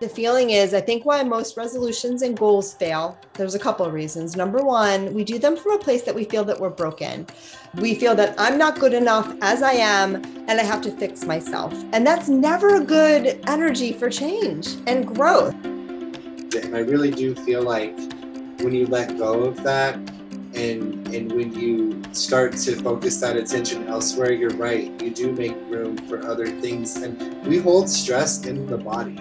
The feeling is, I think why most resolutions and goals fail, there's a couple of reasons. Number one, we do them from a place that we feel that we're broken. We feel that I'm not good enough as I am and I have to fix myself. And that's never a good energy for change and growth. And I really do feel like when you let go of that and and when you start to focus that attention elsewhere, you're right. You do make room for other things. And we hold stress in the body.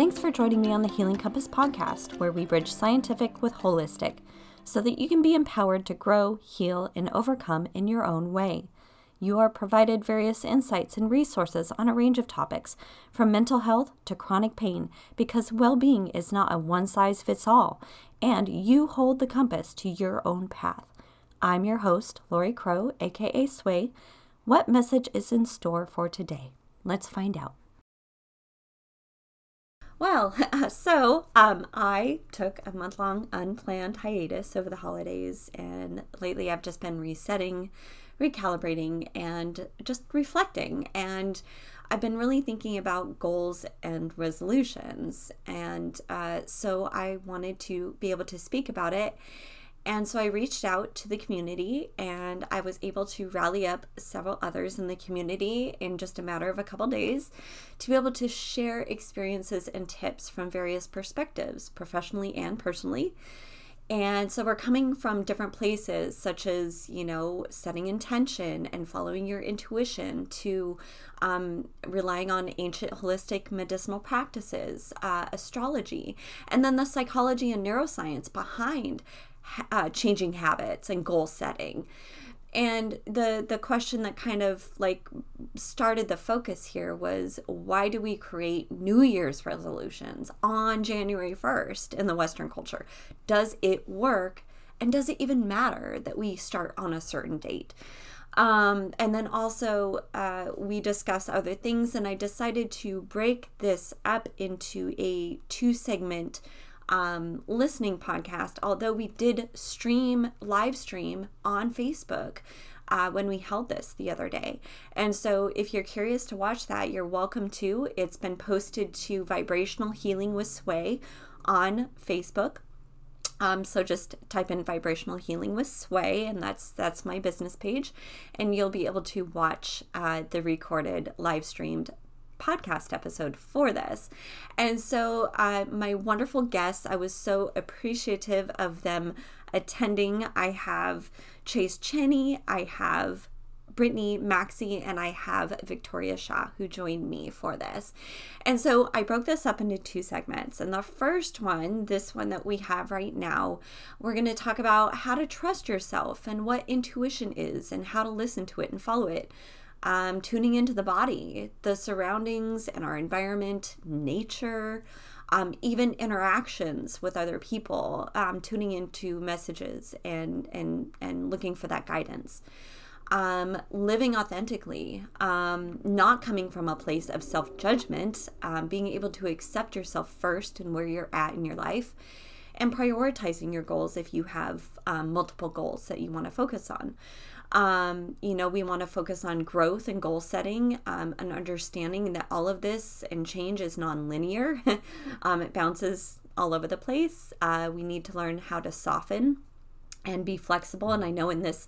Thanks for joining me on the Healing Compass podcast, where we bridge scientific with holistic so that you can be empowered to grow, heal, and overcome in your own way. You are provided various insights and resources on a range of topics, from mental health to chronic pain, because well being is not a one size fits all, and you hold the compass to your own path. I'm your host, Lori Crow, aka Sway. What message is in store for today? Let's find out. Well, so um, I took a month long unplanned hiatus over the holidays, and lately I've just been resetting, recalibrating, and just reflecting. And I've been really thinking about goals and resolutions. And uh, so I wanted to be able to speak about it and so I reached out to the community and I was able to rally up several others in the community in just a matter of a couple days to be able to share experiences and tips from various perspectives, professionally and personally. And so we're coming from different places, such as, you know, setting intention and following your intuition, to um, relying on ancient holistic medicinal practices, uh, astrology, and then the psychology and neuroscience behind uh, changing habits and goal setting. And the the question that kind of like started the focus here was why do we create new year's resolutions on january 1st in the western culture? Does it work? And does it even matter that we start on a certain date? Um, and then also uh, we discuss other things and i decided to break this up into a two segment um, listening podcast, although we did stream, live stream on Facebook. Uh, when we held this the other day. And so, if you're curious to watch that, you're welcome to. It's been posted to Vibrational Healing with Sway on Facebook. Um, so just type in vibrational healing with sway and that's that's my business page and you'll be able to watch uh, the recorded live streamed podcast episode for this. And so, uh, my wonderful guests, I was so appreciative of them attending. I have Chase Cheney, I have Brittany Maxey, and I have Victoria Shaw who joined me for this. And so I broke this up into two segments. And the first one, this one that we have right now, we're going to talk about how to trust yourself and what intuition is and how to listen to it and follow it um, tuning into the body, the surroundings and our environment, nature, um, even interactions with other people, um, tuning into messages and and and looking for that guidance. Um, living authentically, um, not coming from a place of self judgment, um, being able to accept yourself first and where you're at in your life, and prioritizing your goals if you have um, multiple goals that you want to focus on. Um, you know, we want to focus on growth and goal setting um, and understanding that all of this and change is non-linear. um, it bounces all over the place. Uh, we need to learn how to soften and be flexible. And I know in this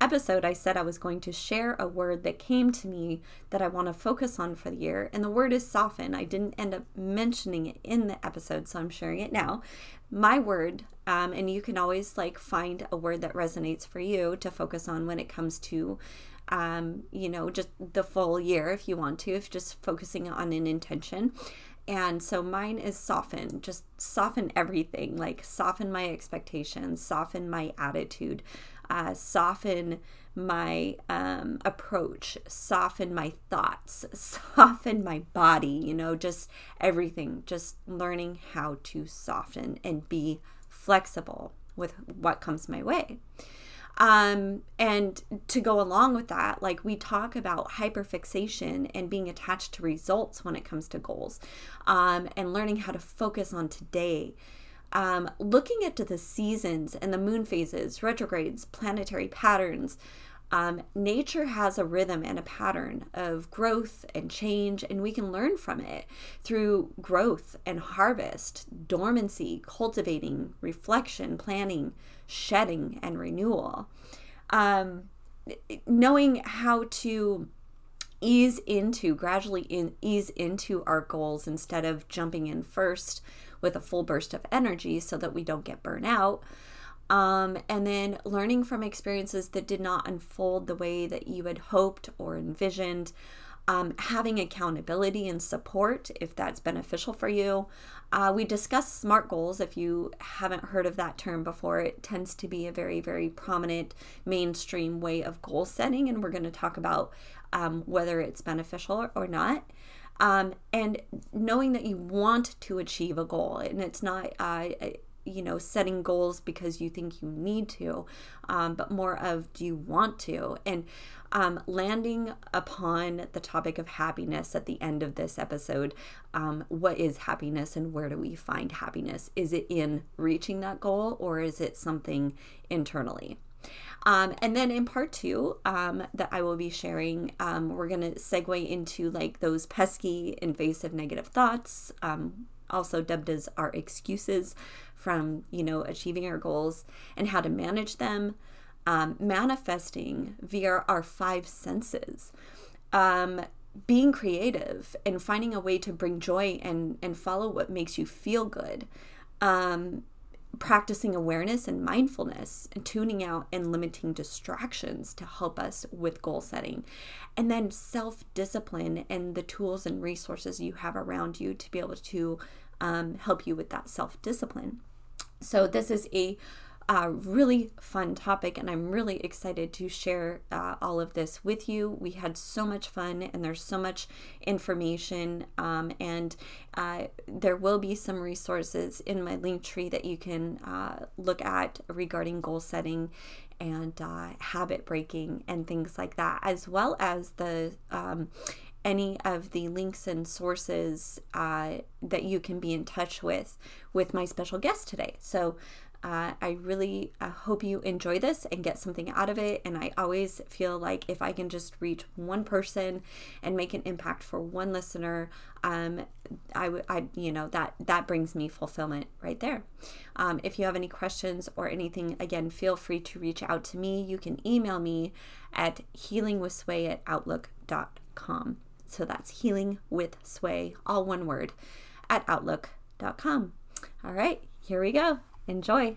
episode, I said I was going to share a word that came to me that I want to focus on for the year. And the word is soften. I didn't end up mentioning it in the episode, so I'm sharing it now my word um, and you can always like find a word that resonates for you to focus on when it comes to um, you know just the full year if you want to if just focusing on an intention. And so mine is soften just soften everything like soften my expectations soften my attitude uh, soften my um, approach, soften my thoughts, soften my body, you know, just everything, just learning how to soften and be flexible with what comes my way. Um, and to go along with that, like we talk about hyperfixation and being attached to results when it comes to goals, um, and learning how to focus on today. Um, looking at the seasons and the moon phases, retrogrades, planetary patterns, Um, nature has a rhythm and a pattern of growth and change, and we can learn from it through growth and harvest, dormancy, cultivating, reflection, planning, shedding, and renewal. Um, knowing how to ease into gradually in, ease into our goals instead of jumping in first with a full burst of energy so that we don't get burnt out um, and then learning from experiences that did not unfold the way that you had hoped or envisioned. Um, having accountability and support if that's beneficial for you. Uh, we discussed SMART goals. If you haven't heard of that term before, it tends to be a very, very prominent mainstream way of goal setting, and we're going to talk about um, whether it's beneficial or not. Um, and knowing that you want to achieve a goal, and it's not uh, you know setting goals because you think you need to um, but more of do you want to? And um, landing upon the topic of happiness at the end of this episode um, what is happiness and where do we find happiness? Is it in reaching that goal or is it something internally um, and then in part two, um, that I will be sharing, um, we're going to segue into like those pesky, invasive negative thoughts, um, also dubbed as our excuses from you know achieving our goals and how to manage them um, manifesting via our five senses. Um, being creative and finding a way to bring joy and and follow what makes you feel good. Um, practicing awareness and mindfulness and tuning out and limiting distractions to help us with goal setting. And then self discipline and the tools and resources you have around you to be able to um, help you with that self discipline so, this is a uh, really fun topic, and I'm really excited to share uh, all of this with you. We had so much fun, and there's so much information, um, and uh, there will be some resources in my link tree that you can uh, look at regarding goal setting and uh, habit breaking and things like that, as well as the um, any of the links and sources uh, that you can be in touch with with my special guest today. So uh, I really uh, hope you enjoy this and get something out of it. And I always feel like if I can just reach one person and make an impact for one listener, um, I I, you know, that that brings me fulfillment right there. Um, if you have any questions or anything, again, feel free to reach out to me. You can email me at healingwithsway at outlook.com. So that's healing with sway, all one word, at outlook.com. All right, here we go. Enjoy.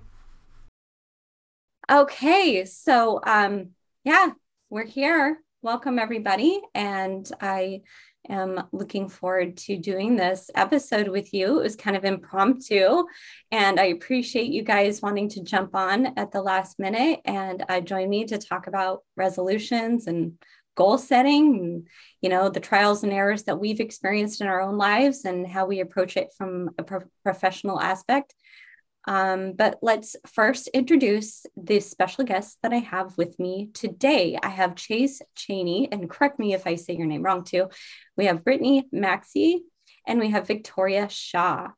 Okay, so um, yeah, we're here. Welcome, everybody. And I am looking forward to doing this episode with you. It was kind of impromptu, and I appreciate you guys wanting to jump on at the last minute and uh, join me to talk about resolutions and goal setting and you know the trials and errors that we've experienced in our own lives and how we approach it from a pro- professional aspect um, but let's first introduce the special guest that I have with me today. I have Chase Cheney, and correct me if I say your name wrong too. We have Brittany Maxey, and we have Victoria Shaw.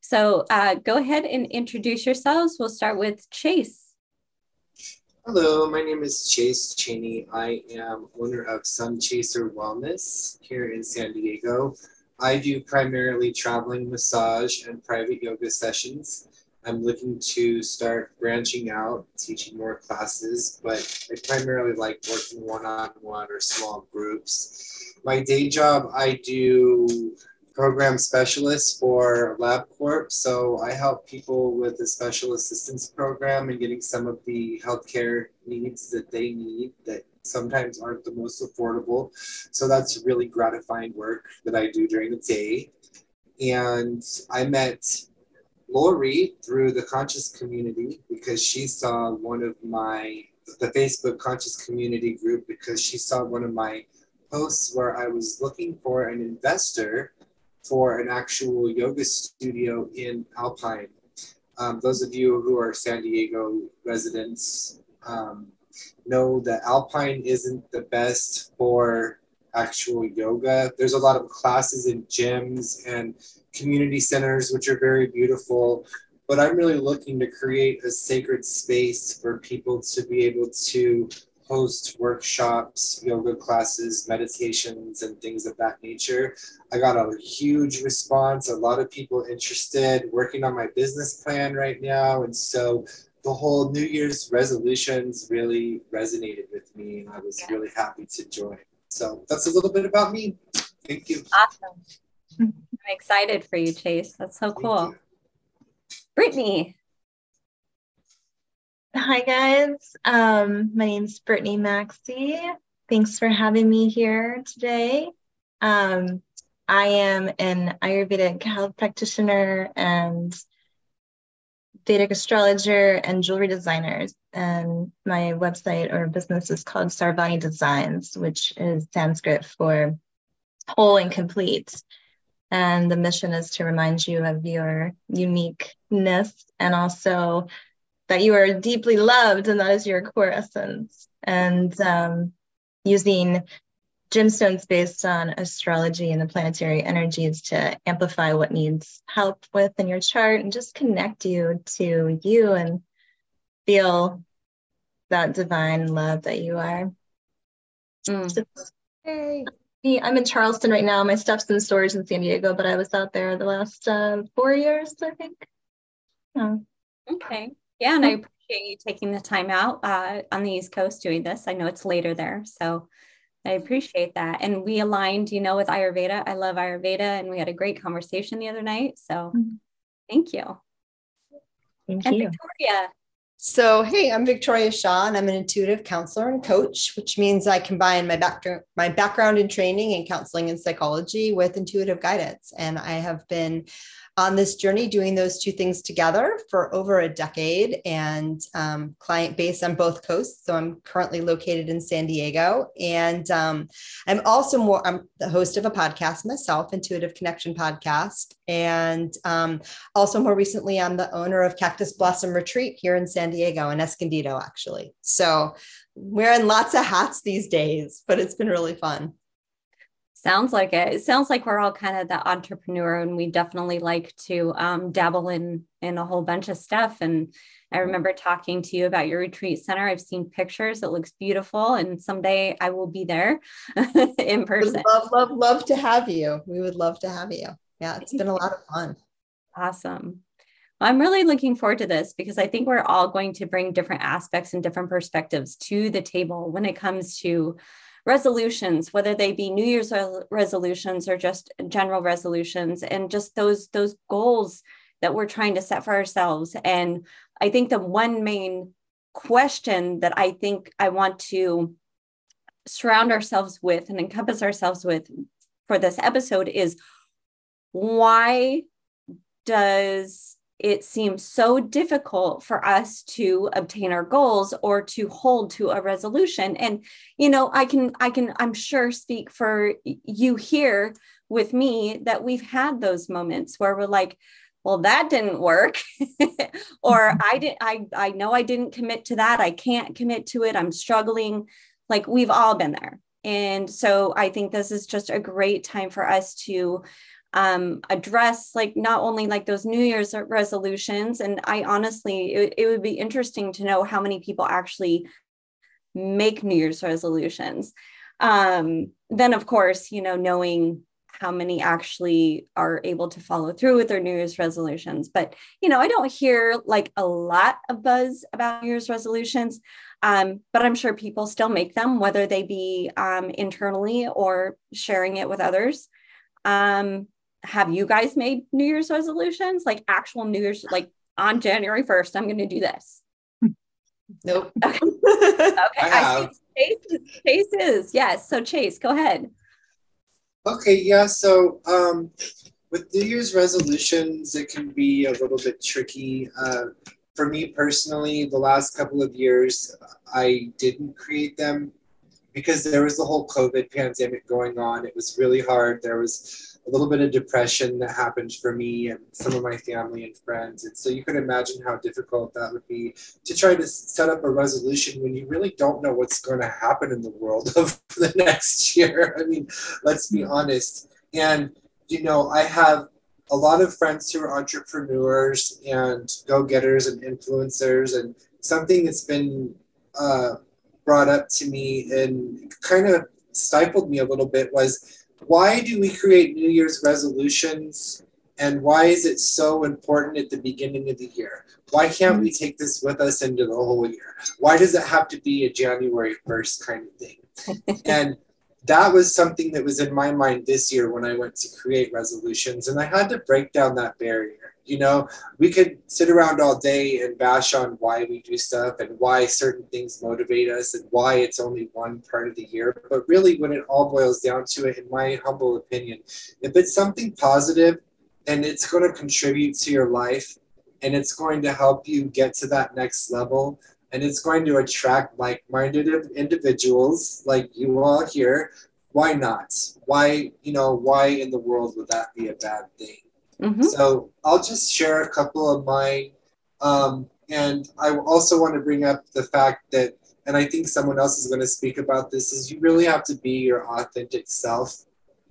So uh, go ahead and introduce yourselves. We'll start with Chase. Hello, my name is Chase Cheney. I am owner of Sun Chaser Wellness here in San Diego. I do primarily traveling massage and private yoga sessions. I'm looking to start branching out, teaching more classes, but I primarily like working one on one or small groups. My day job, I do program specialist for LabCorp. So I help people with the special assistance program and getting some of the healthcare needs that they need that sometimes aren't the most affordable. So that's really gratifying work that I do during the day. And I met Lori through the conscious community because she saw one of my the Facebook conscious community group because she saw one of my posts where I was looking for an investor for an actual yoga studio in Alpine. Um, those of you who are San Diego residents um, know that Alpine isn't the best for actual yoga. There's a lot of classes in gyms and community centers, which are very beautiful. But I'm really looking to create a sacred space for people to be able to host workshops, yoga classes, meditations, and things of that nature. I got a huge response, a lot of people interested, working on my business plan right now. And so the whole New Year's resolutions really resonated with me, and I was yeah. really happy to join. So that's a little bit about me. Thank you. Awesome. I'm excited for you, Chase. That's so cool. Brittany. Hi, guys. Um, my name is Brittany Maxey. Thanks for having me here today. Um, I am an Ayurvedic health practitioner and Vedic astrologer and jewelry designer. And my website or business is called Sarvani Designs, which is Sanskrit for whole and complete. And the mission is to remind you of your uniqueness and also that you are deeply loved and that is your core essence. And um, using gemstones based on astrology and the planetary energies to amplify what needs help with in your chart and just connect you to you and feel that divine love that you are. Mm. So, hey. I'm in Charleston right now. My stuff's in storage in San Diego, but I was out there the last uh, four years, I think. Yeah. Okay. Yeah, and I appreciate you taking the time out uh, on the East Coast doing this. I know it's later there, so I appreciate that. And we aligned, you know, with Ayurveda. I love Ayurveda, and we had a great conversation the other night. So, mm-hmm. thank you. Thank and you. Victoria, so, hey, I'm Victoria Shaw, and I'm an intuitive counselor and coach, which means I combine my background, my background in training in counseling and psychology with intuitive guidance. And I have been on this journey doing those two things together for over a decade and um, client base on both coasts. So I'm currently located in San Diego. And um, I'm also more, I'm the host of a podcast myself, Intuitive Connection Podcast. And um, also more recently, I'm the owner of Cactus Blossom Retreat here in San Diego in Escondido, actually. So wearing lots of hats these days, but it's been really fun. Sounds like it. It sounds like we're all kind of the entrepreneur, and we definitely like to um, dabble in in a whole bunch of stuff. And I remember talking to you about your retreat center. I've seen pictures; it looks beautiful, and someday I will be there in person. love, love, love to have you. We would love to have you. Yeah, it's been a lot of fun. Awesome. Well, I'm really looking forward to this because I think we're all going to bring different aspects and different perspectives to the table when it comes to resolutions whether they be new year's resolutions or just general resolutions and just those those goals that we're trying to set for ourselves. And i think the one main question that i think i want to surround ourselves with and encompass ourselves with for this episode is why does it seems so difficult for us to obtain our goals or to hold to a resolution. And you know i can i can i'm sure speak for you here with me that we've had those moments where we're like well that didn't work. Or mm-hmm. i didn't i i know i didn't commit to that. I can't commit to it. I'm struggling. Like we've all been there. And so i think this is just a great time for us to um, address like not only like those New Year's resolutions, and I honestly, it, it would be interesting to know how many people actually make New Year's resolutions. Um, then, of course, you know, knowing how many actually are able to follow through with their New Year's resolutions. But, you know, I don't hear like a lot of buzz about New Year's resolutions, um, but I'm sure people still make them, whether they be um, internally or sharing it with others. Um, have you guys made New Year's resolutions? Like actual New Year's, like on January 1st, I'm going to do this. Nope. Okay. okay. I, I see Chase, Chase is. Yes. So, Chase, go ahead. Okay. Yeah. So, um, with New Year's resolutions, it can be a little bit tricky. Uh, for me personally, the last couple of years, I didn't create them because there was the whole COVID pandemic going on. It was really hard. There was a little bit of depression that happened for me and some of my family and friends. And so you can imagine how difficult that would be to try to set up a resolution when you really don't know what's going to happen in the world of the next year. I mean, let's be honest. And, you know, I have a lot of friends who are entrepreneurs and go getters and influencers. And something that's been uh, brought up to me and kind of stifled me a little bit was why do we create New Year's resolutions and why is it so important at the beginning of the year? Why can't we take this with us into the whole year? Why does it have to be a January 1st kind of thing? and that was something that was in my mind this year when I went to create resolutions, and I had to break down that barrier. You know, we could sit around all day and bash on why we do stuff and why certain things motivate us and why it's only one part of the year. But really, when it all boils down to it, in my humble opinion, if it's something positive and it's going to contribute to your life and it's going to help you get to that next level and it's going to attract like-minded individuals like you all here. Why not? Why you know why in the world would that be a bad thing mm-hmm. so i'll just share a couple of mine um, and i also want to bring up the fact that and i think someone else is going to speak about this is you really have to be your authentic self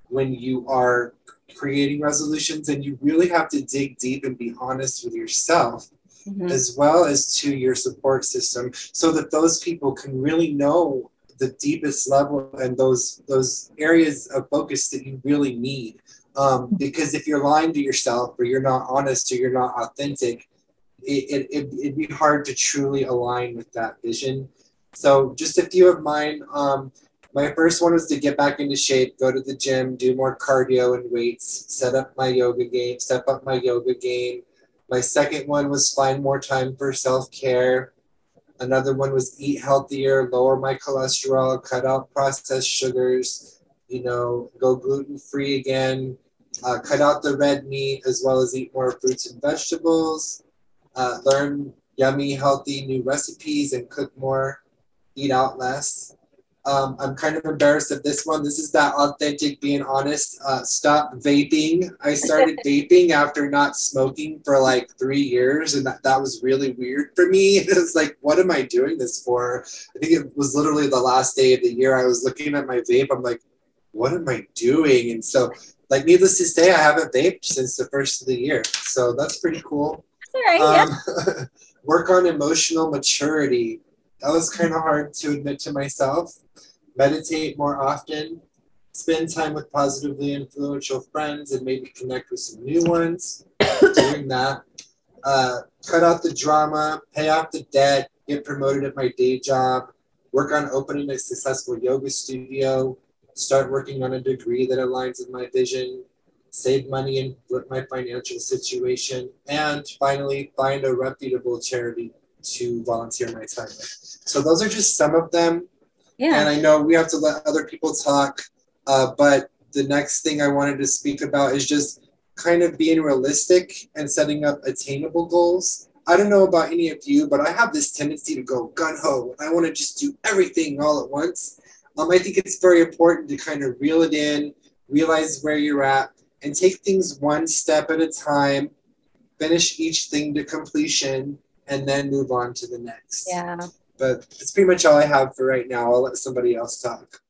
when you are creating resolutions and you really have to dig deep and be honest with yourself mm-hmm. as well as to your support system so that those people can really know the deepest level and those those areas of focus that you really need um, because if you're lying to yourself or you're not honest or you're not authentic it, it, it'd be hard to truly align with that vision so just a few of mine um, my first one was to get back into shape, go to the gym, do more cardio and weights, set up my yoga game, step up my yoga game. My second one was find more time for self care. Another one was eat healthier, lower my cholesterol, cut out processed sugars, you know, go gluten free again, uh, cut out the red meat, as well as eat more fruits and vegetables, uh, learn yummy, healthy new recipes, and cook more, eat out less. Um, I'm kind of embarrassed of this one. This is that authentic, being honest. Uh, stop vaping. I started vaping after not smoking for like three years, and that, that was really weird for me. It was like, what am I doing this for? I think it was literally the last day of the year. I was looking at my vape. I'm like, what am I doing? And so, like, needless to say, I haven't vaped since the first of the year. So that's pretty cool. All right. Um, yeah. work on emotional maturity. That was kind of hard to admit to myself meditate more often, spend time with positively influential friends, and maybe connect with some new ones. Doing that. Uh, cut out the drama, pay off the debt, get promoted at my day job, work on opening a successful yoga studio, start working on a degree that aligns with my vision, save money and flip my financial situation, and finally find a reputable charity to volunteer my time with. So those are just some of them. Yeah. And I know we have to let other people talk, uh, but the next thing I wanted to speak about is just kind of being realistic and setting up attainable goals. I don't know about any of you, but I have this tendency to go gun ho. I want to just do everything all at once. Um, I think it's very important to kind of reel it in, realize where you're at, and take things one step at a time, finish each thing to completion, and then move on to the next. Yeah. But it's pretty much all I have for right now. I'll let somebody else talk.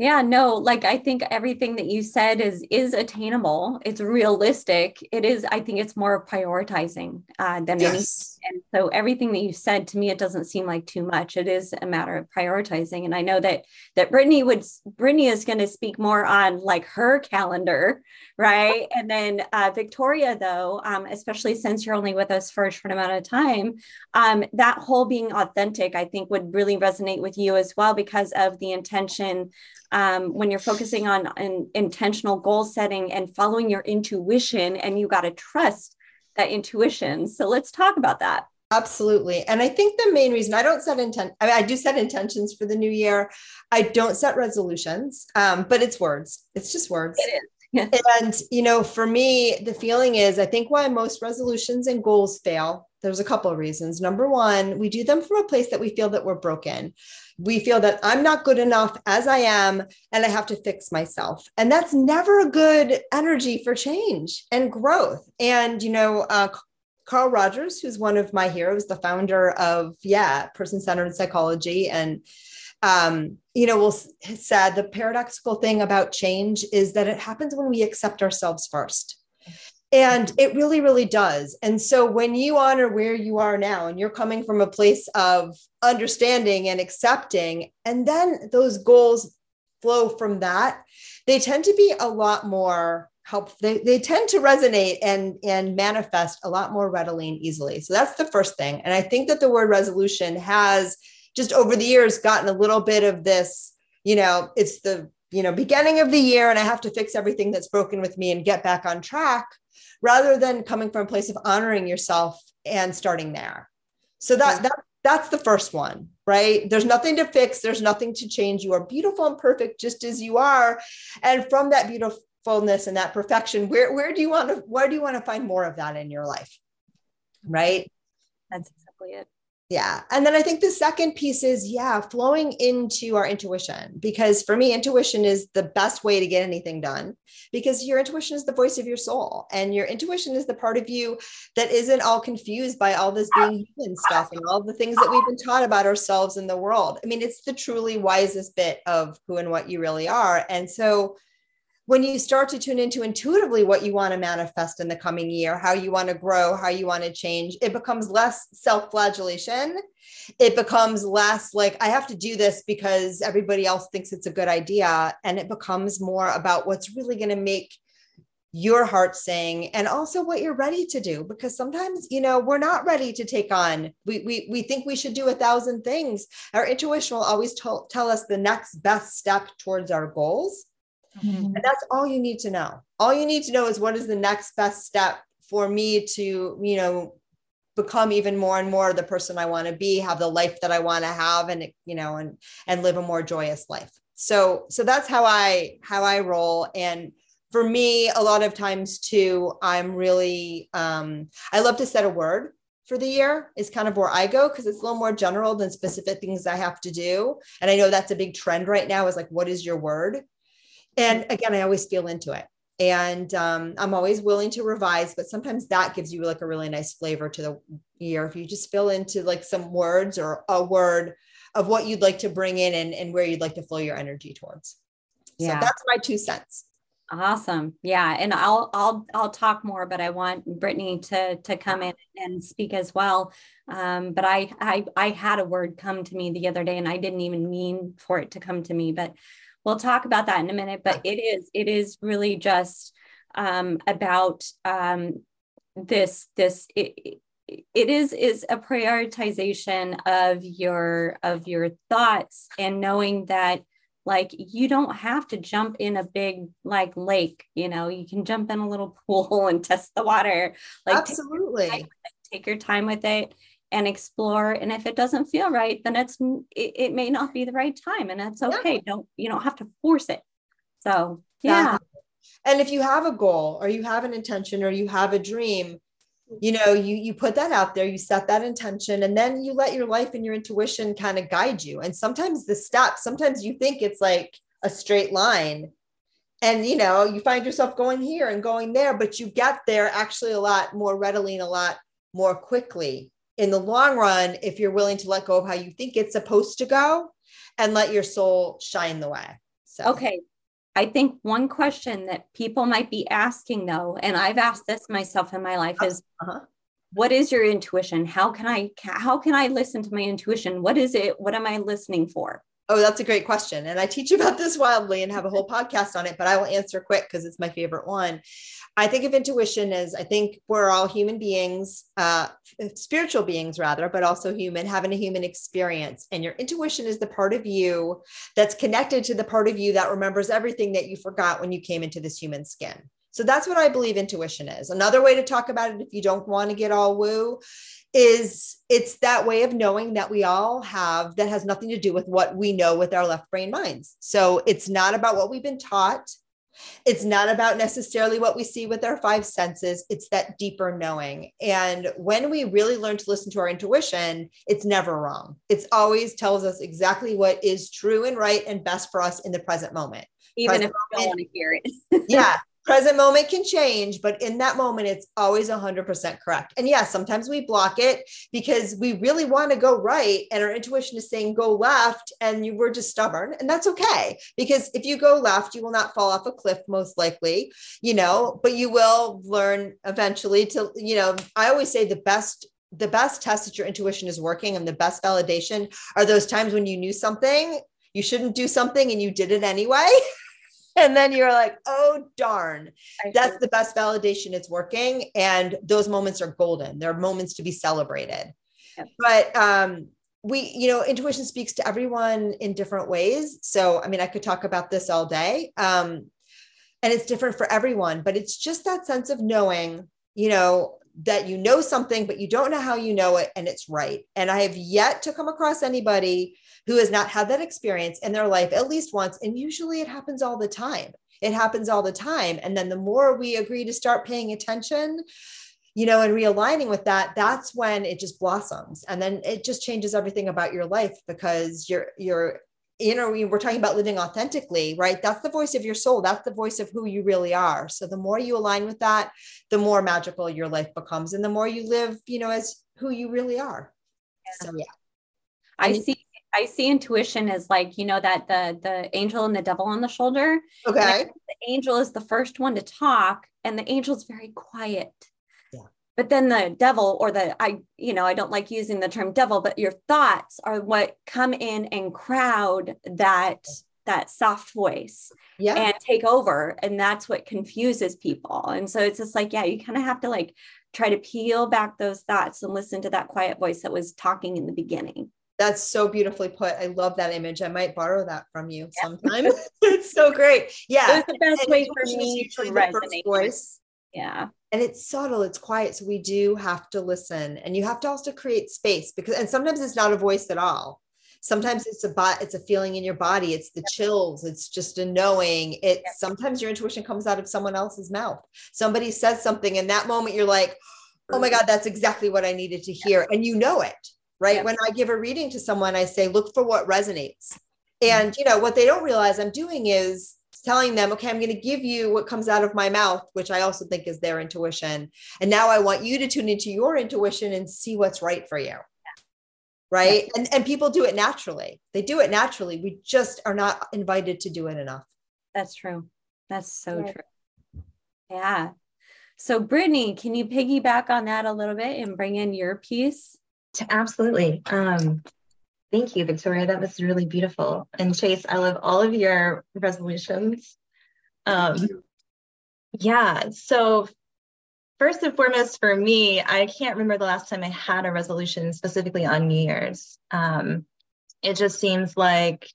Yeah, no, like I think everything that you said is is attainable. It's realistic. It is. I think it's more prioritizing uh, than yes. anything. And so everything that you said to me, it doesn't seem like too much. It is a matter of prioritizing. And I know that that Brittany would Brittany is going to speak more on like her calendar, right? And then uh, Victoria, though, um, especially since you're only with us for a short amount of time, um, that whole being authentic, I think, would really resonate with you as well because of the intention um, when you're focusing on an intentional goal setting and following your intuition, and you got to trust that intuition. So let's talk about that. Absolutely. And I think the main reason I don't set intent, I, mean, I do set intentions for the new year. I don't set resolutions, um, but it's words. It's just words. It is. And, you know, for me, the feeling is I think why most resolutions and goals fail, there's a couple of reasons. Number one, we do them from a place that we feel that we're broken we feel that I'm not good enough as I am and I have to fix myself. And that's never a good energy for change and growth. And, you know, uh, Carl Rogers, who's one of my heroes, the founder of, yeah, person centered psychology. And, um, you know, will said the paradoxical thing about change is that it happens when we accept ourselves first. And it really, really does. And so when you honor where you are now and you're coming from a place of understanding and accepting, and then those goals flow from that, they tend to be a lot more help they, they tend to resonate and and manifest a lot more readily and easily so that's the first thing and i think that the word resolution has just over the years gotten a little bit of this you know it's the you know beginning of the year and i have to fix everything that's broken with me and get back on track rather than coming from a place of honoring yourself and starting there. So that that that's the first one right? There's nothing to fix. There's nothing to change. You are beautiful and perfect just as you are. And from that beautifulness and that perfection where where do you want to where do you want to find more of that in your life? Right? That's exactly it yeah. And then I think the second piece is, yeah, flowing into our intuition. Because for me, intuition is the best way to get anything done because your intuition is the voice of your soul. And your intuition is the part of you that isn't all confused by all this being human stuff and all the things that we've been taught about ourselves in the world. I mean, it's the truly wisest bit of who and what you really are. And so, when you start to tune into intuitively what you want to manifest in the coming year, how you want to grow, how you want to change, it becomes less self flagellation. It becomes less like, I have to do this because everybody else thinks it's a good idea. And it becomes more about what's really going to make your heart sing and also what you're ready to do because sometimes you know we're not ready to take on we we, we think we should do a thousand things our intuition will always tell, tell us the next best step towards our goals Mm-hmm. And that's all you need to know. All you need to know is what is the next best step for me to, you know, become even more and more the person I want to be, have the life that I want to have and you know and and live a more joyous life. So so that's how I how I roll and for me a lot of times too I'm really um I love to set a word for the year is kind of where I go because it's a little more general than specific things I have to do. And I know that's a big trend right now is like, what is your word? And again, I always feel into it. And um, I'm always willing to revise, but sometimes that gives you like a really nice flavor to the year. If you just fill into like some words or a word of what you'd like to bring in and, and where you'd like to flow your energy towards. Yeah. So that's my two cents. Awesome. Yeah. And I'll I'll I'll talk more, but I want Brittany to to come in and speak as well. Um, but I I I had a word come to me the other day and I didn't even mean for it to come to me, but we'll talk about that in a minute but it is it is really just um, about um, this this it, it is is a prioritization of your of your thoughts and knowing that like you don't have to jump in a big like lake you know you can jump in a little pool and test the water. Like absolutely. take your, take your time with it and explore and if it doesn't feel right then it's it, it may not be the right time and that's okay yeah. don't you don't have to force it. So yeah. And if you have a goal or you have an intention or you have a dream you know you you put that out there you set that intention and then you let your life and your intuition kind of guide you. And sometimes the steps sometimes you think it's like a straight line and you know you find yourself going here and going there but you get there actually a lot more readily and a lot more quickly in the long run if you're willing to let go of how you think it's supposed to go and let your soul shine the way. So okay. I think one question that people might be asking though, and I've asked this myself in my life is uh-huh. what is your intuition? How can I how can I listen to my intuition? What is it? What am I listening for? Oh, that's a great question. And I teach about this wildly and have a whole podcast on it, but I will answer quick because it's my favorite one. I think of intuition as I think we're all human beings, uh, spiritual beings rather, but also human, having a human experience. And your intuition is the part of you that's connected to the part of you that remembers everything that you forgot when you came into this human skin. So that's what I believe intuition is. Another way to talk about it, if you don't want to get all woo, is it's that way of knowing that we all have that has nothing to do with what we know with our left brain minds. So it's not about what we've been taught. It's not about necessarily what we see with our five senses. It's that deeper knowing. And when we really learn to listen to our intuition, it's never wrong. It's always tells us exactly what is true and right and best for us in the present moment. Even present if we don't want to hear it. yeah present moment can change, but in that moment, it's always 100% correct. And yes, sometimes we block it because we really want to go right. And our intuition is saying go left, and you were just stubborn. And that's okay. Because if you go left, you will not fall off a cliff, most likely, you know, but you will learn eventually to, you know, I always say the best the best test that your intuition is working and the best validation are those times when you knew something you shouldn't do something and you did it anyway and then you're like, oh, darn. That's the best validation it's working. And those moments are golden. They're moments to be celebrated. Yep. But um, we, you know, intuition speaks to everyone in different ways. So, I mean, I could talk about this all day. Um, and it's different for everyone, but it's just that sense of knowing, you know, that you know something, but you don't know how you know it and it's right. And I have yet to come across anybody who has not had that experience in their life at least once. And usually it happens all the time. It happens all the time. And then the more we agree to start paying attention, you know, and realigning with that, that's when it just blossoms. And then it just changes everything about your life because you're, you're, you know, we're talking about living authentically, right? That's the voice of your soul. That's the voice of who you really are. So the more you align with that, the more magical your life becomes and the more you live, you know, as who you really are. Yeah. So yeah. I see I see intuition as like, you know, that the the angel and the devil on the shoulder. Okay. The angel is the first one to talk, and the angel's very quiet. But then the devil, or the I, you know, I don't like using the term devil, but your thoughts are what come in and crowd that that soft voice yeah. and take over. And that's what confuses people. And so it's just like, yeah, you kind of have to like try to peel back those thoughts and listen to that quiet voice that was talking in the beginning. That's so beautifully put. I love that image. I might borrow that from you yeah. sometime. it's so great. Yeah. It's the best and way for me to resonate. Voice. Yeah. And it's subtle, it's quiet. So we do have to listen. And you have to also create space because and sometimes it's not a voice at all. Sometimes it's a bot, it's a feeling in your body, it's the chills, it's just a knowing. It's yeah. sometimes your intuition comes out of someone else's mouth. Somebody says something, in that moment you're like, oh my God, that's exactly what I needed to hear. And you know it right? When I give a reading to someone, I say, look for what resonates. Mm-hmm. And, you know, what they don't realize I'm doing is telling them, okay, I'm going to give you what comes out of my mouth, which I also think is their intuition. And now I want you to tune into your intuition and see what's right for you. Right. Yeah. And, and people do it naturally. They do it naturally. We just are not invited to do it enough. That's true. That's so yeah. true. Yeah. So, Brittany, can you piggyback on that a little bit and bring in your piece? Absolutely. Um, thank you, Victoria. That was really beautiful. And Chase, I love all of your resolutions. Um, yeah. So, first and foremost, for me, I can't remember the last time I had a resolution specifically on New Year's. Um, it just seems like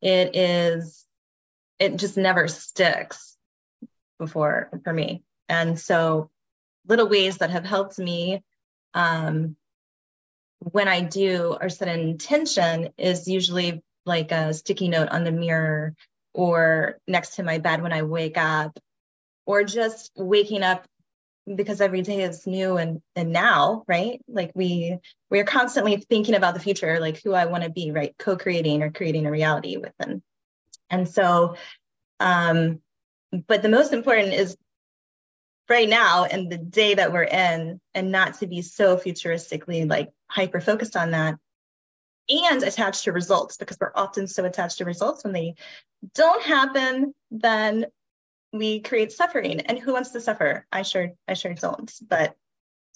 it is, it just never sticks before for me. And so, little ways that have helped me um, when I do or set an intention is usually like a sticky note on the mirror or next to my bed when I wake up or just waking up because every day is new and and now right? Like we we are constantly thinking about the future like who i want to be right? Co-creating or creating a reality with them. And so um but the most important is right now and the day that we're in and not to be so futuristically like hyper focused on that and attached to results because we're often so attached to results when they don't happen then we create suffering. And who wants to suffer? I sure i sure don't. But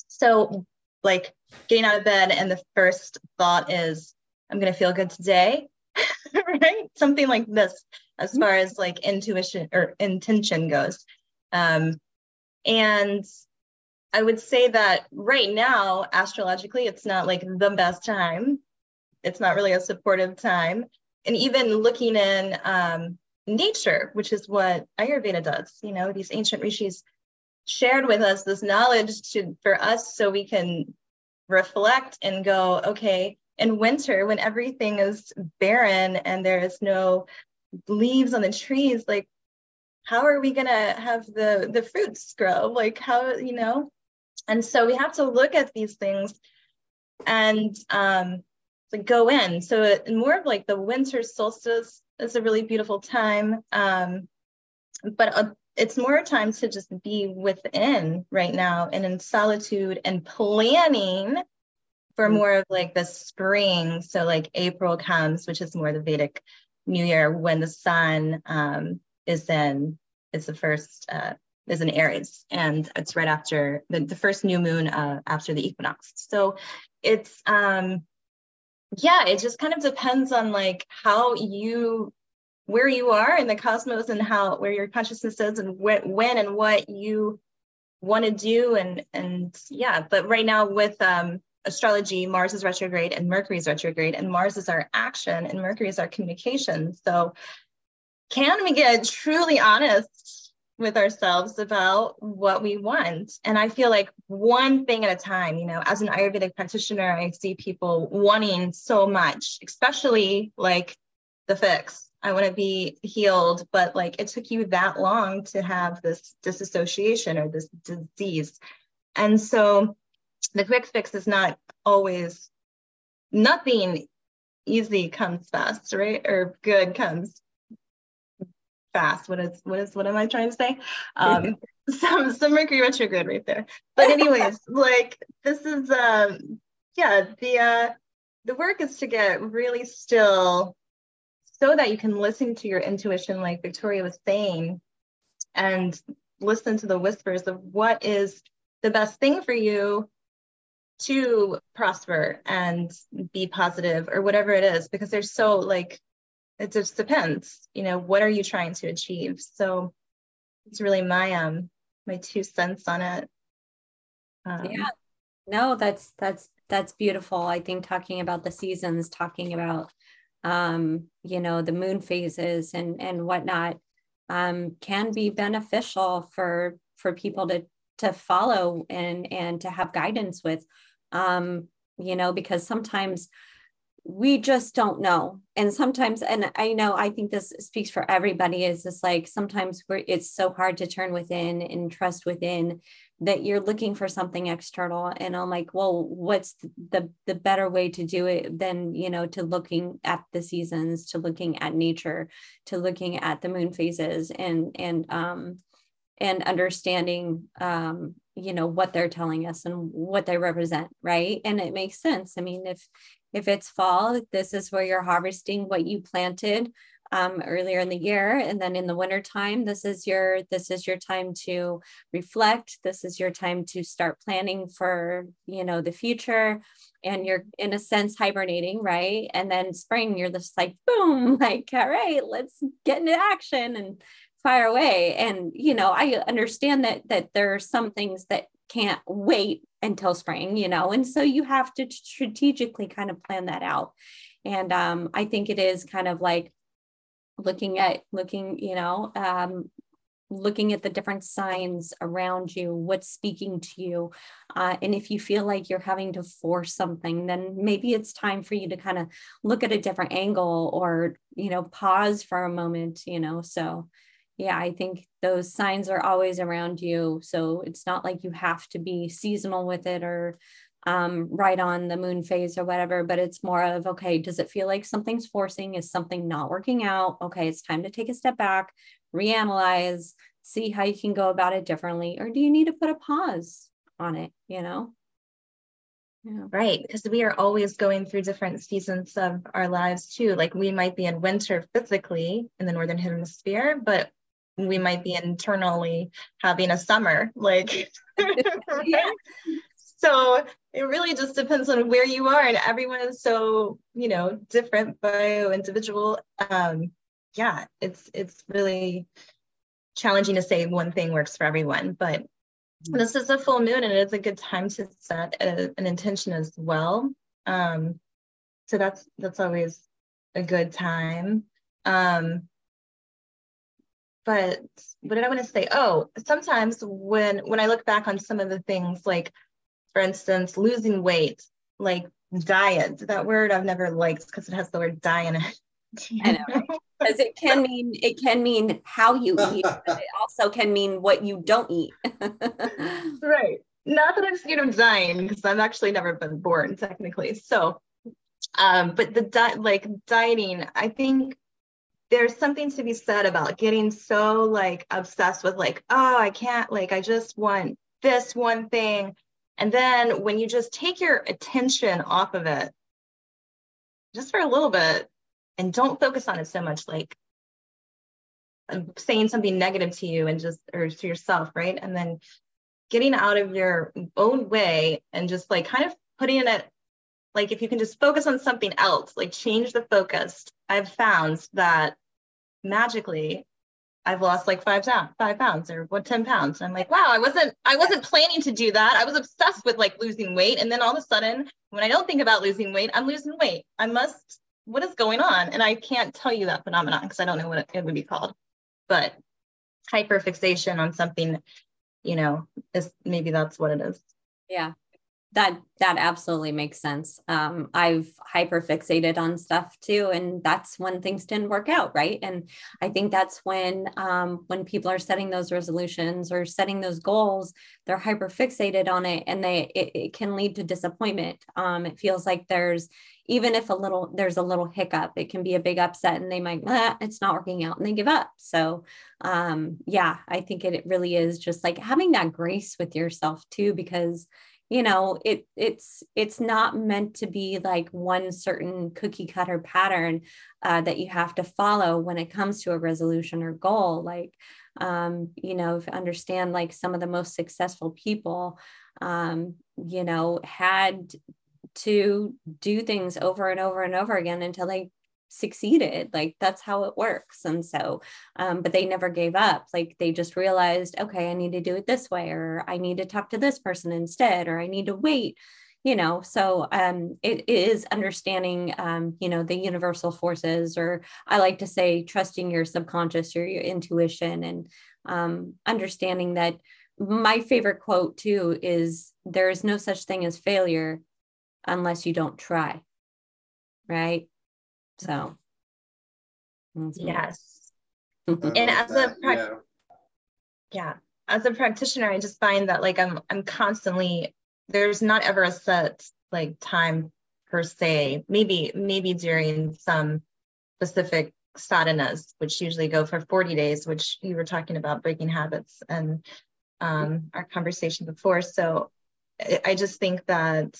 so like getting out of bed and the first thought is i'm going to feel good today right? Something like this as mm-hmm. far as like intuition or intention goes. Um and I would say that right now, astrologically, it's not like the best time. It's not really a supportive time. And even looking in um, nature, which is what Ayurveda does, you know, these ancient rishis shared with us this knowledge to for us so we can reflect and go, okay, in winter when everything is barren and there is no leaves on the trees, like how are we going to have the the fruits grow like how you know and so we have to look at these things and um to go in so it, more of like the winter solstice is a really beautiful time um but uh, it's more time to just be within right now and in solitude and planning for Mm. more of like the spring. So like April comes, which is more the Vedic New Year when the sun um, is in is the first uh, is in Aries, and it's right after the, the first new moon uh, after the equinox. So it's um yeah, it just kind of depends on like how you where you are in the cosmos and how where your consciousness is and wh- when and what you want to do and and yeah but right now with um astrology mars is retrograde and mercury is retrograde and mars is our action and mercury is our communication so can we get truly honest with ourselves about what we want and i feel like one thing at a time you know as an ayurvedic practitioner i see people wanting so much especially like the fix I want to be healed, but like it took you that long to have this disassociation or this disease. And so the quick fix is not always nothing easy comes fast, right? Or good comes fast. What is what is what am I trying to say? Um some some Mercury retrograde right there. But anyways, like this is um yeah, the uh the work is to get really still so that you can listen to your intuition, like Victoria was saying, and listen to the whispers of what is the best thing for you to prosper and be positive or whatever it is, because there's so like, it just depends, you know, what are you trying to achieve? So it's really my, um, my two cents on it. Um, yeah, no, that's, that's, that's beautiful. I think talking about the seasons, talking about um, you know, the moon phases and and whatnot um, can be beneficial for for people to to follow and and to have guidance with, um, you know, because sometimes we just don't know. And sometimes and i know i think this speaks for everybody is this like sometimes we're, it's so hard to turn within and trust within that you're looking for something external. And i'm like well what's the the better way to do it than you know to looking at the seasons to looking at nature to looking at the moon phases and and um and understanding um you know what they're telling us and what they represent right? And it makes sense. I mean if if it's fall this is where you're harvesting what you planted um, earlier in the year. And then in the winter time this is your this is your time to reflect. This is your time to start planning for you know the future. And you're in a sense hibernating right? And then spring you're just like boom like all right let's get into action and fire away. And you know i understand that that there are some things that can't wait until spring you know? And so you have to strategically kind of plan that out. And um, i think it is kind of like looking at looking you know um, looking at the different signs around you what's speaking to you. Uh, and if you feel like you're having to force something then maybe it's time for you to kind of look at a different angle or you know pause for a moment you know? So yeah i think those signs are always around you so it's not like you have to be seasonal with it or um, right on the moon phase or whatever, but it's more of okay, does it feel like something's forcing? Is something not working out? Okay, it's time to take a step back, reanalyze, see how you can go about it differently, or do you need to put a pause on it? You know? Yeah. Right, because we are always going through different seasons of our lives too. Like we might be in winter physically in the northern hemisphere, but we might be internally having a summer. Like, yeah. so it really just depends on where you are and everyone is so you know different bio individual um yeah it's it's really challenging to say one thing works for everyone but mm-hmm. this is a full moon and it's a good time to set a, an intention as well um so that's that's always a good time um but what did i want to say oh sometimes when when i look back on some of the things like for instance, losing weight, like diet. That word I've never liked because it has the word die in it. I know, because it can mean it can mean how you eat, but it also can mean what you don't eat. right. Not that I'm scared of dying because I've actually never been born technically. So, um, but the diet, like dieting, I think there's something to be said about getting so like obsessed with like oh i can't like i just want this one thing. And then when you just take your attention off of it just for a little bit and don't focus on it so much like um, saying something negative to you and just or to yourself right? And then getting out of your own way and just like kind of putting it like if you can just focus on something else like change the focus. I've found that magically I've lost like five pounds, five pounds or what, 10 pounds. And I'm like, wow, I wasn't, I wasn't planning to do that. I was obsessed with like losing weight. And then all of a sudden, when I don't think about losing weight, I'm losing weight. I must, what is going on? And I can't tell you that phenomenon because I don't know what it, would be called. But hyperfixation on something, you know, is maybe that's what it is. Yeah that that absolutely makes sense. Um, i've hyper fixated on stuff too and that's when things didn't work out right? And i think that's when um, when people are setting those resolutions or setting those goals they're hyper fixated on it and they it, it can lead to disappointment. Um, it feels like there's even if a little there's a little hiccup it can be a big upset and they might ah, it's not working out and they give up. So um, yeah i think it, it really is just like having that grace with yourself too because you know it it's it's not meant to be like one certain cookie cutter pattern uh, that you have to follow when it comes to a resolution or goal like um, you know if you understand like some of the most successful people um, you know had to do things over and over and over again until they succeeded like that's how it works and so um, but they never gave up like they just realized okay i need to do it this way or i need to talk to this person instead or i need to wait you know so um, it is understanding um, you know the universal forces or i like to say trusting your subconscious or your intuition and um, understanding that my favorite quote too is there is no such thing as failure unless you don't try right so, yes. and as a pra- yeah. yeah, as a practitioner, I just find that like I'm I'm constantly there's not ever a set like time per se. Maybe maybe during some specific sadhanas, which usually go for 40 days, which you were talking about breaking habits and um, our conversation before. So I just think that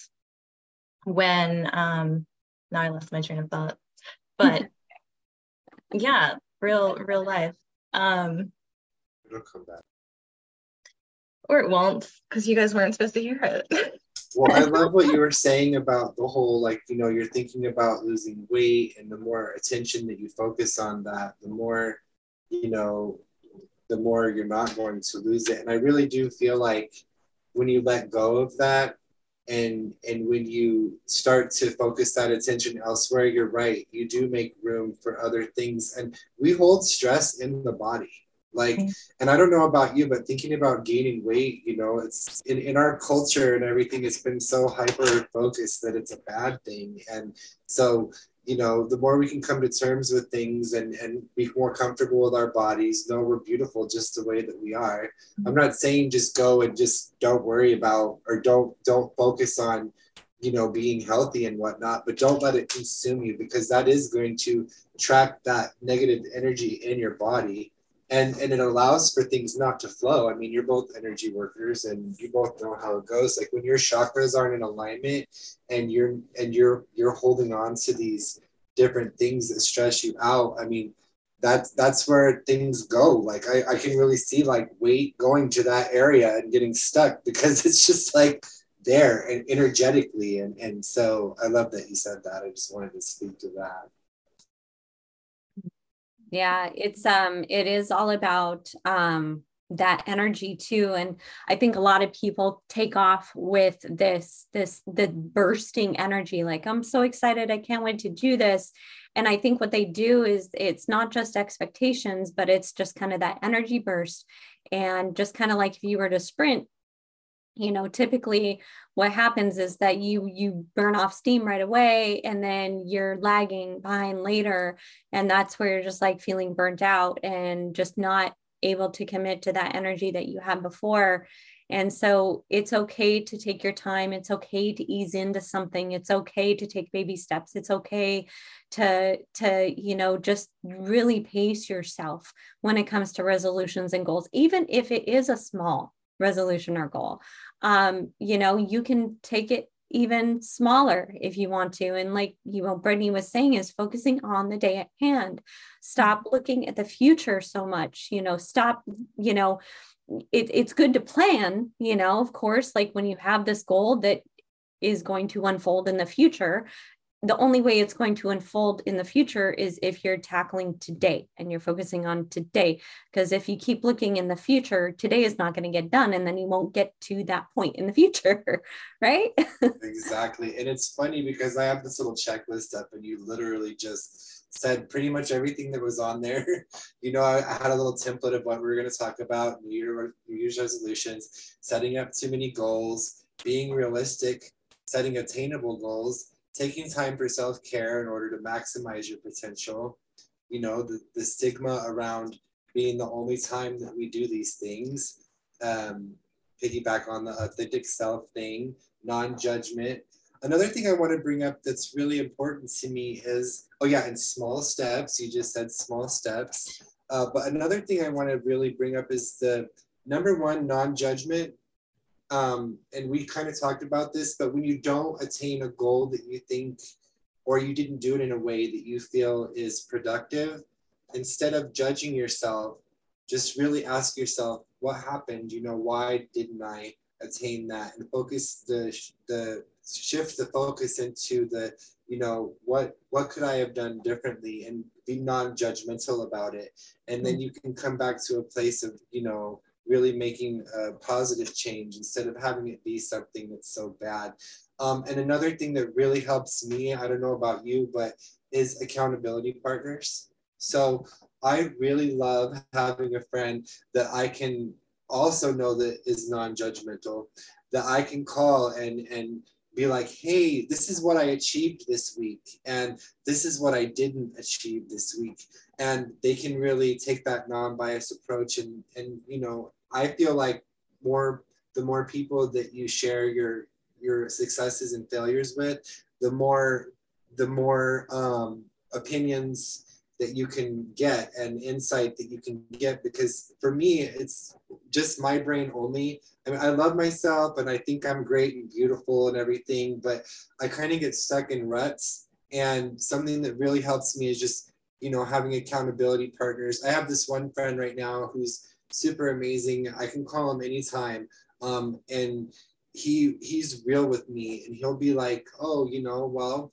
when um, now I lost my train of thought but yeah, real real life. Um, It'll come back. Or it won't, because you guys weren't supposed to hear it. well, I love what you were saying about the whole like, you know, you're thinking about losing weight, and the more attention that you focus on that, the more, you know, the more you're not going to lose it. And I really do feel like when you let go of that, and and when you start to focus that attention elsewhere you're right. You do make room for other things. And we hold stress in the body. Like mm-hmm. and i don't know about you but thinking about gaining weight you know it's in, in our culture and everything it's been so hyper focused that it's a bad thing. And so you know, the more we can come to terms with things and, and be more comfortable with our bodies, know we're beautiful just the way that we are. Mm-hmm. I'm not saying just go and just don't worry about or don't don't focus on, you know, being healthy and whatnot, but don't let it consume you because that is going to trap that negative energy in your body and and it allows for things not to flow. I mean you're both energy workers and you both know how it goes. Like when your chakras aren't in alignment and you're and you're you're holding on to these different things that stress you out i mean that's that's where things go. Like I, I can really see like weight going to that area and getting stuck because it's just like there and energetically. And and so i love that you said that. I just wanted to speak to that yeah it's um it is all about um that energy too and i think a lot of people take off with this this the bursting energy like i'm so excited i can't wait to do this and i think what they do is it's not just expectations but it's just kind of that energy burst and just kind of like if you were to sprint you know typically what happens is that you you burn off steam right away and then you're lagging behind later and that's where you're just like feeling burnt out and just not able to commit to that energy that you had before And so it's okay to take your time. It's okay to ease into something. It's okay to take baby steps. It's okay to to you know just really pace yourself when it comes to resolutions and goals, even if it is a small resolution or goal. Um, you know, you can take it even smaller if you want to. And like you know, Brittany was saying, is focusing on the day at hand. Stop mm-hmm. looking at the future so much. You know, stop. You know, it, it's good to plan. You know, of course, like when you have this goal that is going to unfold in the future the only way it's going to unfold in the future is if you're tackling today and you're focusing on today. Because if you keep looking in the future, today is not going to get done and then you won't get to that point in the future, right? exactly. And it's funny because I have this little checklist up and you literally just said pretty much everything that was on there. You know, I, I had a little template of what we were going to talk about New, Year, New Year's resolutions, setting up too many goals, being realistic, setting attainable goals taking time for self-care in order to maximize your potential. You know the, the stigma around being the only time that we do these things um, piggyback on the authentic self thing non-judgment. Another thing i want to bring up that's really important to me is oh yeah and small steps you just said small steps. Uh, but another thing i want to really bring up is the number one non-judgment um, and we kind of talked about this, but when you don't attain a goal that you think, or you didn't do it in a way that you feel is productive, instead of judging yourself, just really ask yourself, what happened? You know, why didn't I attain that? And focus the the shift the focus into the, you know, what what could I have done differently, and be non-judgmental about it. And then mm. you can come back to a place of, you know, really making a positive change instead of having it be something that's so bad. Um, and another thing that really helps me, I don't know about you, but is accountability partners. So I really love having a friend that I can also know that is non-judgmental, that I can call and and be like, hey, this is what I achieved this week, and this is what I didn't achieve this week. And they can really take that non-biased approach and and you know, I feel like more the more people that you share your your successes and failures with, the more the more um, opinions that you can get and insight that you can get because for me it's just my brain only. I mean i love myself and i think i'm great and beautiful and everything but i kind of get stuck in ruts. And something that really helps me is just you know having accountability partners. I have this one friend right now who's super amazing. I can call him anytime. Um, and he he's real with me and he'll be like oh you know well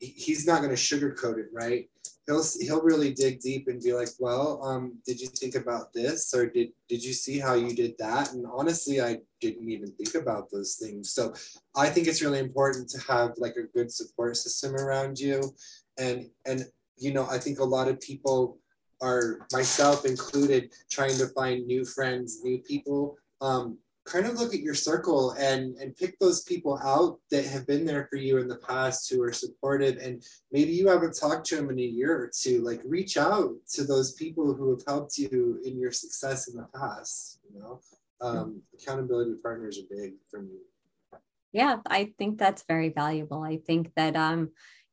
he's not going to sugarcoat it right he'll he'll really dig deep and be like, well, um, did you think about this or did did you see how you did that? And honestly, I didn't even think about those things. So I think it's really important to have like a good support system around you, and and you know I think a lot of people are myself included trying to find new friends, new people. Um, kind of look at your circle and and pick those people out that have been there for you in the past who are supportive. And maybe you haven't talked to them in a year or two. Like reach out to those people who have helped you in your success in the past you know? Um, accountability partners are big for me. Yeah i think that's very valuable. I think that um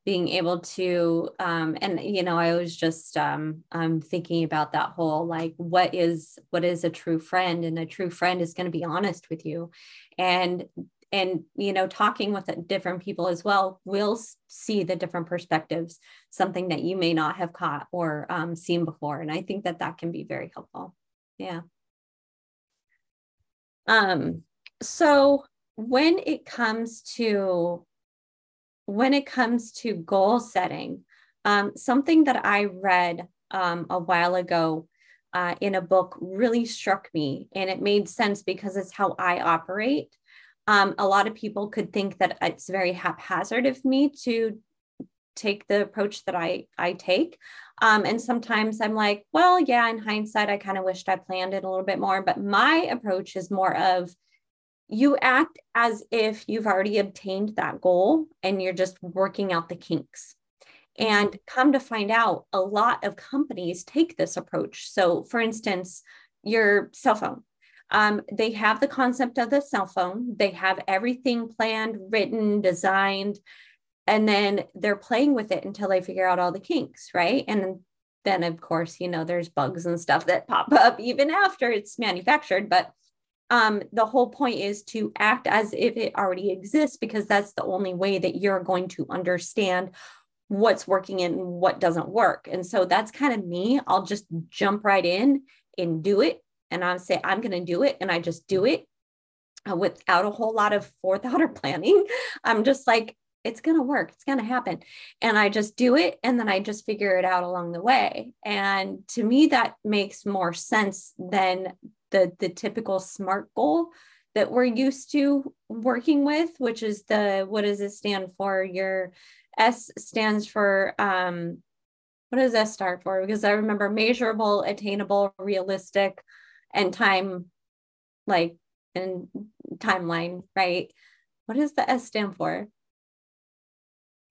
being able to um, and you know i was just um, i'm thinking about that whole like what is what is a true friend? And a true friend is going to be honest with you. And and you know talking with different people as well will see the different perspectives something that you may not have caught or um, seen before. And i think that that can be very helpful. Yeah. Um so when it comes to when it comes to goal setting, um, something that I read um, a while ago uh, in a book really struck me, and it made sense because it's how I operate. Um, a lot of people could think that it's very haphazard of me to take the approach that I I take. Um, and sometimes I'm like, well, yeah, in hindsight, I kind of wished I planned it a little bit more. But my approach is more of you act as if you've already obtained that goal and you're just working out the kinks. And come to find out, a lot of companies take this approach. So, for instance, your cell phone. um, they have the concept of the cell phone, they have everything planned, written, designed, and then they're playing with it until they figure out all the kinks, right? And then, of course, you know, there's bugs and stuff that pop up even after it's manufactured. But um, the whole point is to act as if it already exists because that's the only way that you're going to understand what's working and what doesn't work. And so that's kind of me. I'll just jump right in and do it. And I'll say, I'm going to do it. And I just do it uh, without a whole lot of forethought or planning. I'm just like, it's going to work. It's going to happen. And I just do it. And then I just figure it out along the way. And to me, that makes more sense than the, the typical SMART goal that we're used to working with, which is the, what does it stand for? Your S stands for, um, what does S start for? Because I remember measurable, attainable, realistic, and time, like, and timeline, right? What does the S stand for?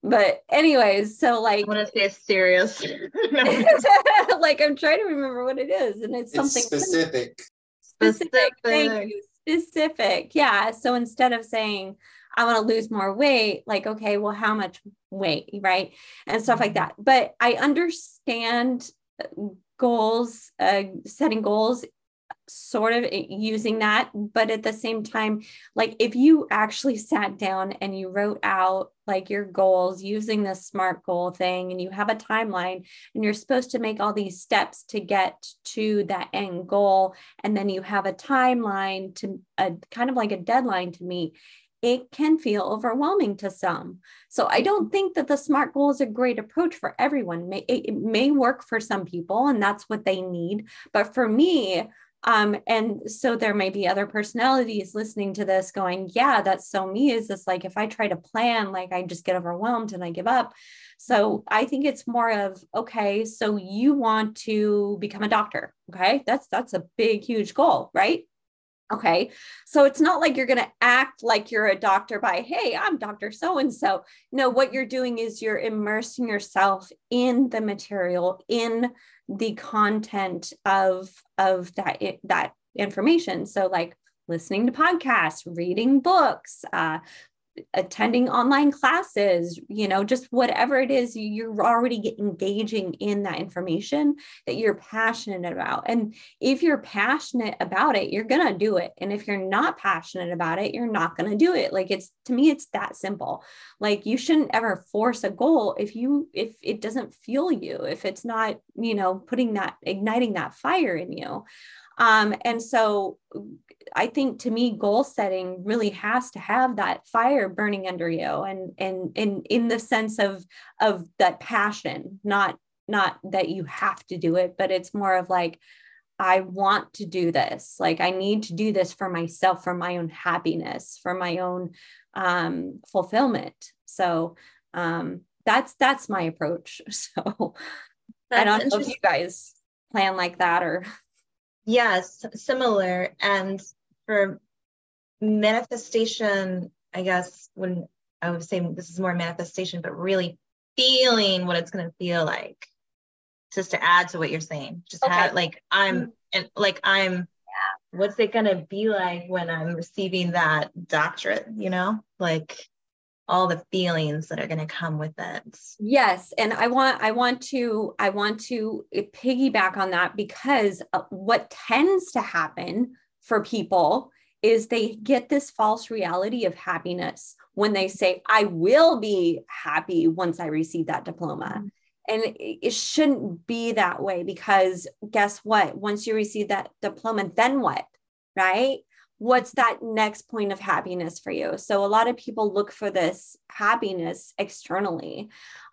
But anyways, so like I want to say it's serious. like I'm trying to remember what it is, and it's, it's something specific. Specific. specific. Thank you. Specific. Yeah. So instead of saying I want to lose more weight, like, okay, well, how much weight, right? And stuff like mm-hmm. that. But I understand goals, uh, setting goals sort of using that but at the same time like if you actually sat down and you wrote out like your goals using the smart goal thing and you have a timeline and you're supposed to make all these steps to get to that end goal and then you have a timeline to a kind of like a deadline to meet it can feel overwhelming to some. So I don't think that the SMART goal is a great approach for everyone. It may work for some people, and that's what they need. But for me, um, and so there may be other personalities listening to this going, yeah, that's so me. Is this like if I try to plan, like I just get overwhelmed and I give up. So I think it's more of, okay, so you want to become a doctor. Okay. That's that's a big, huge goal, right? Okay. So it's not like you're going to act like you're a doctor by, hey, I'm Dr. So and so. No, what you're doing is you're immersing yourself in the material, in the content of of that that information so like listening to podcasts reading books uh, attending online classes, you know, just whatever it is, you're already engaging in that information that you're passionate about. And if you're passionate about it, you're going to do it. And if you're not passionate about it, you're not going to do it. Like it's to me, it's that simple. Like you shouldn't ever force a goal if you, if it doesn't fuel you, if it's not, you know, putting that, igniting that fire in you. Um, and so I think to me, goal setting really has to have that fire burning under you and and in in the sense of of that passion, not not that you have to do it, but it's more of like, I want to do this. Like I need to do this for myself, for my own happiness, for my own um, fulfillment. So um, that's that's my approach. So that's I don't know if you guys plan like that or Yes, similar. And for manifestation, I guess when I would say this is more manifestation, but really feeling what it's going to feel like, just to add to what you're saying, just okay. have like I'm mm-hmm. and like I'm. What's it going to be like when I'm receiving that doctorate? You know, like all the feelings that are going to come with it yes and i want i want to i want to piggyback on that because uh, what tends to happen for people is they get this false reality of happiness when they say i will be happy once i receive that diploma. Mm-hmm. and it shouldn't be that way because guess what? Once you receive that diploma then what right? What's that next point of happiness for you? So a lot of people look for this happiness externally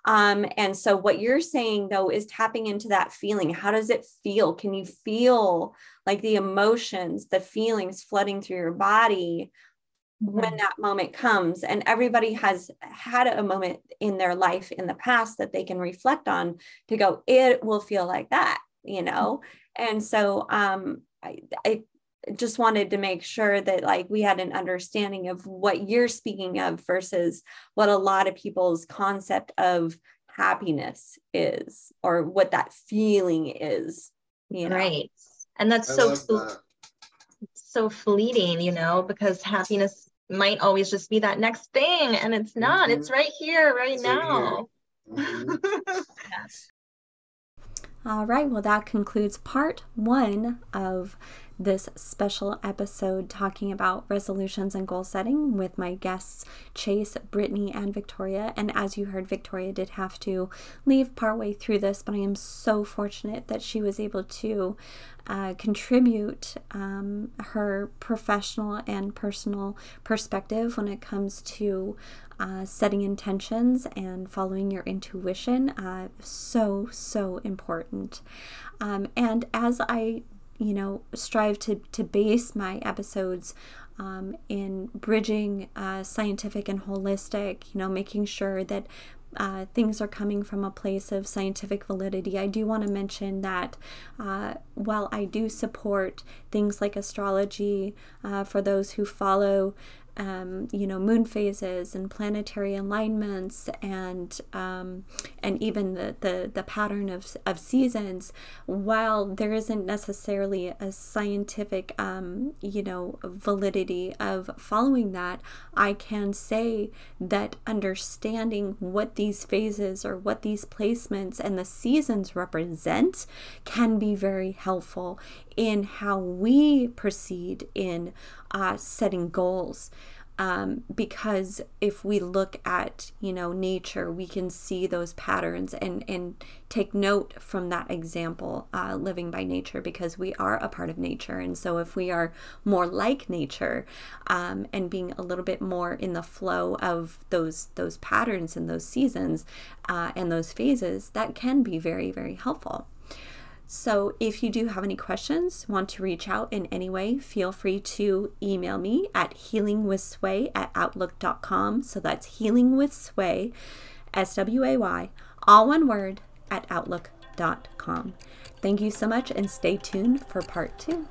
um, and so what you're saying though is tapping into that feeling how does it feel can you feel like the emotions the feelings flooding through your body mm-hmm. when that moment comes and everybody has had a moment in their life in the past that they can reflect on to go it will feel like that you know mm-hmm. and so um I, I just wanted to make sure that like we had an understanding of what you're speaking of versus what a lot of people's concept of happiness is or what that feeling is you know right and that's I so that. so fleeting, you know, because happiness might always just be that next thing and it's not. Mm-hmm. It's right here, right it's now. Right here. Mm-hmm. yes. All right, well, that concludes part one of this special episode talking about resolutions and goal setting with my guests Chase, Brittany, and Victoria. And as you heard, Victoria did have to leave partway through this, but I am so fortunate that she was able to uh, contribute um, her professional and personal perspective when it comes to uh, setting intentions and following your intuition. Uh, so, so important. Um, and as I you know, strive to, to base my episodes um, in bridging uh, scientific and holistic, you know, making sure that uh, things are coming from a place of scientific validity. I do want to mention that uh, while I do support things like astrology uh, for those who follow um, you know moon phases and planetary alignments and um, and even the, the the pattern of, of seasons while there isn't necessarily a scientific um, you know validity of following that I can say that understanding what these phases or what these placements and the seasons represent can be very helpful in how we proceed in uh, setting goals. Um, because if we look at you know nature we can see those patterns and and take note from that example uh, living by nature because we are a part of nature and so if we are more like nature um, and being a little bit more in the flow of those those patterns and those seasons uh, and those phases that can be very very helpful so, if you do have any questions, want to reach out in any way, feel free to email me at healingwithsway at outlook.com. So, that's healingwithsway, S W A Y, all one word, at outlook.com. Thank you so much and stay tuned for part two.